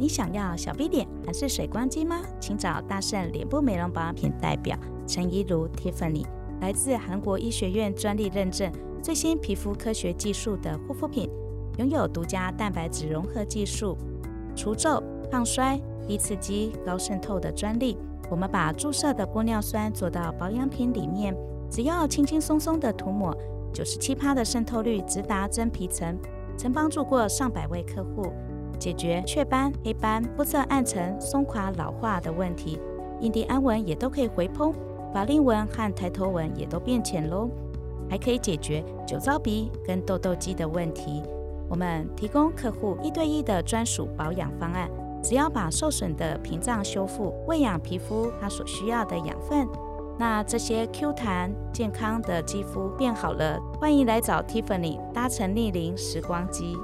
你想要小 B 脸还是水光肌吗？请找大圣脸部美容保养品代表陈怡如 Tiffany，来自韩国医学院专利认证、最新皮肤科学技术的护肤品，拥有独家蛋白质融合技术，除皱、抗衰、低刺激、高渗透的专利。我们把注射的玻尿酸做到保养品里面，只要轻轻松松的涂抹，九十七趴的渗透率直达真皮层，曾帮助过上百位客户。解决雀斑、黑斑、肤色暗沉、松垮、老化的问题，印第安纹也都可以回蓬，法令纹和抬头纹也都变浅喽，还可以解决酒糟鼻跟痘痘肌的问题。我们提供客户一对一的专属保养方案，只要把受损的屏障修复，喂养皮肤它所需要的养分，那这些 Q 弹健康的肌肤变好了，欢迎来找 Tiffany 搭乘逆龄时光机。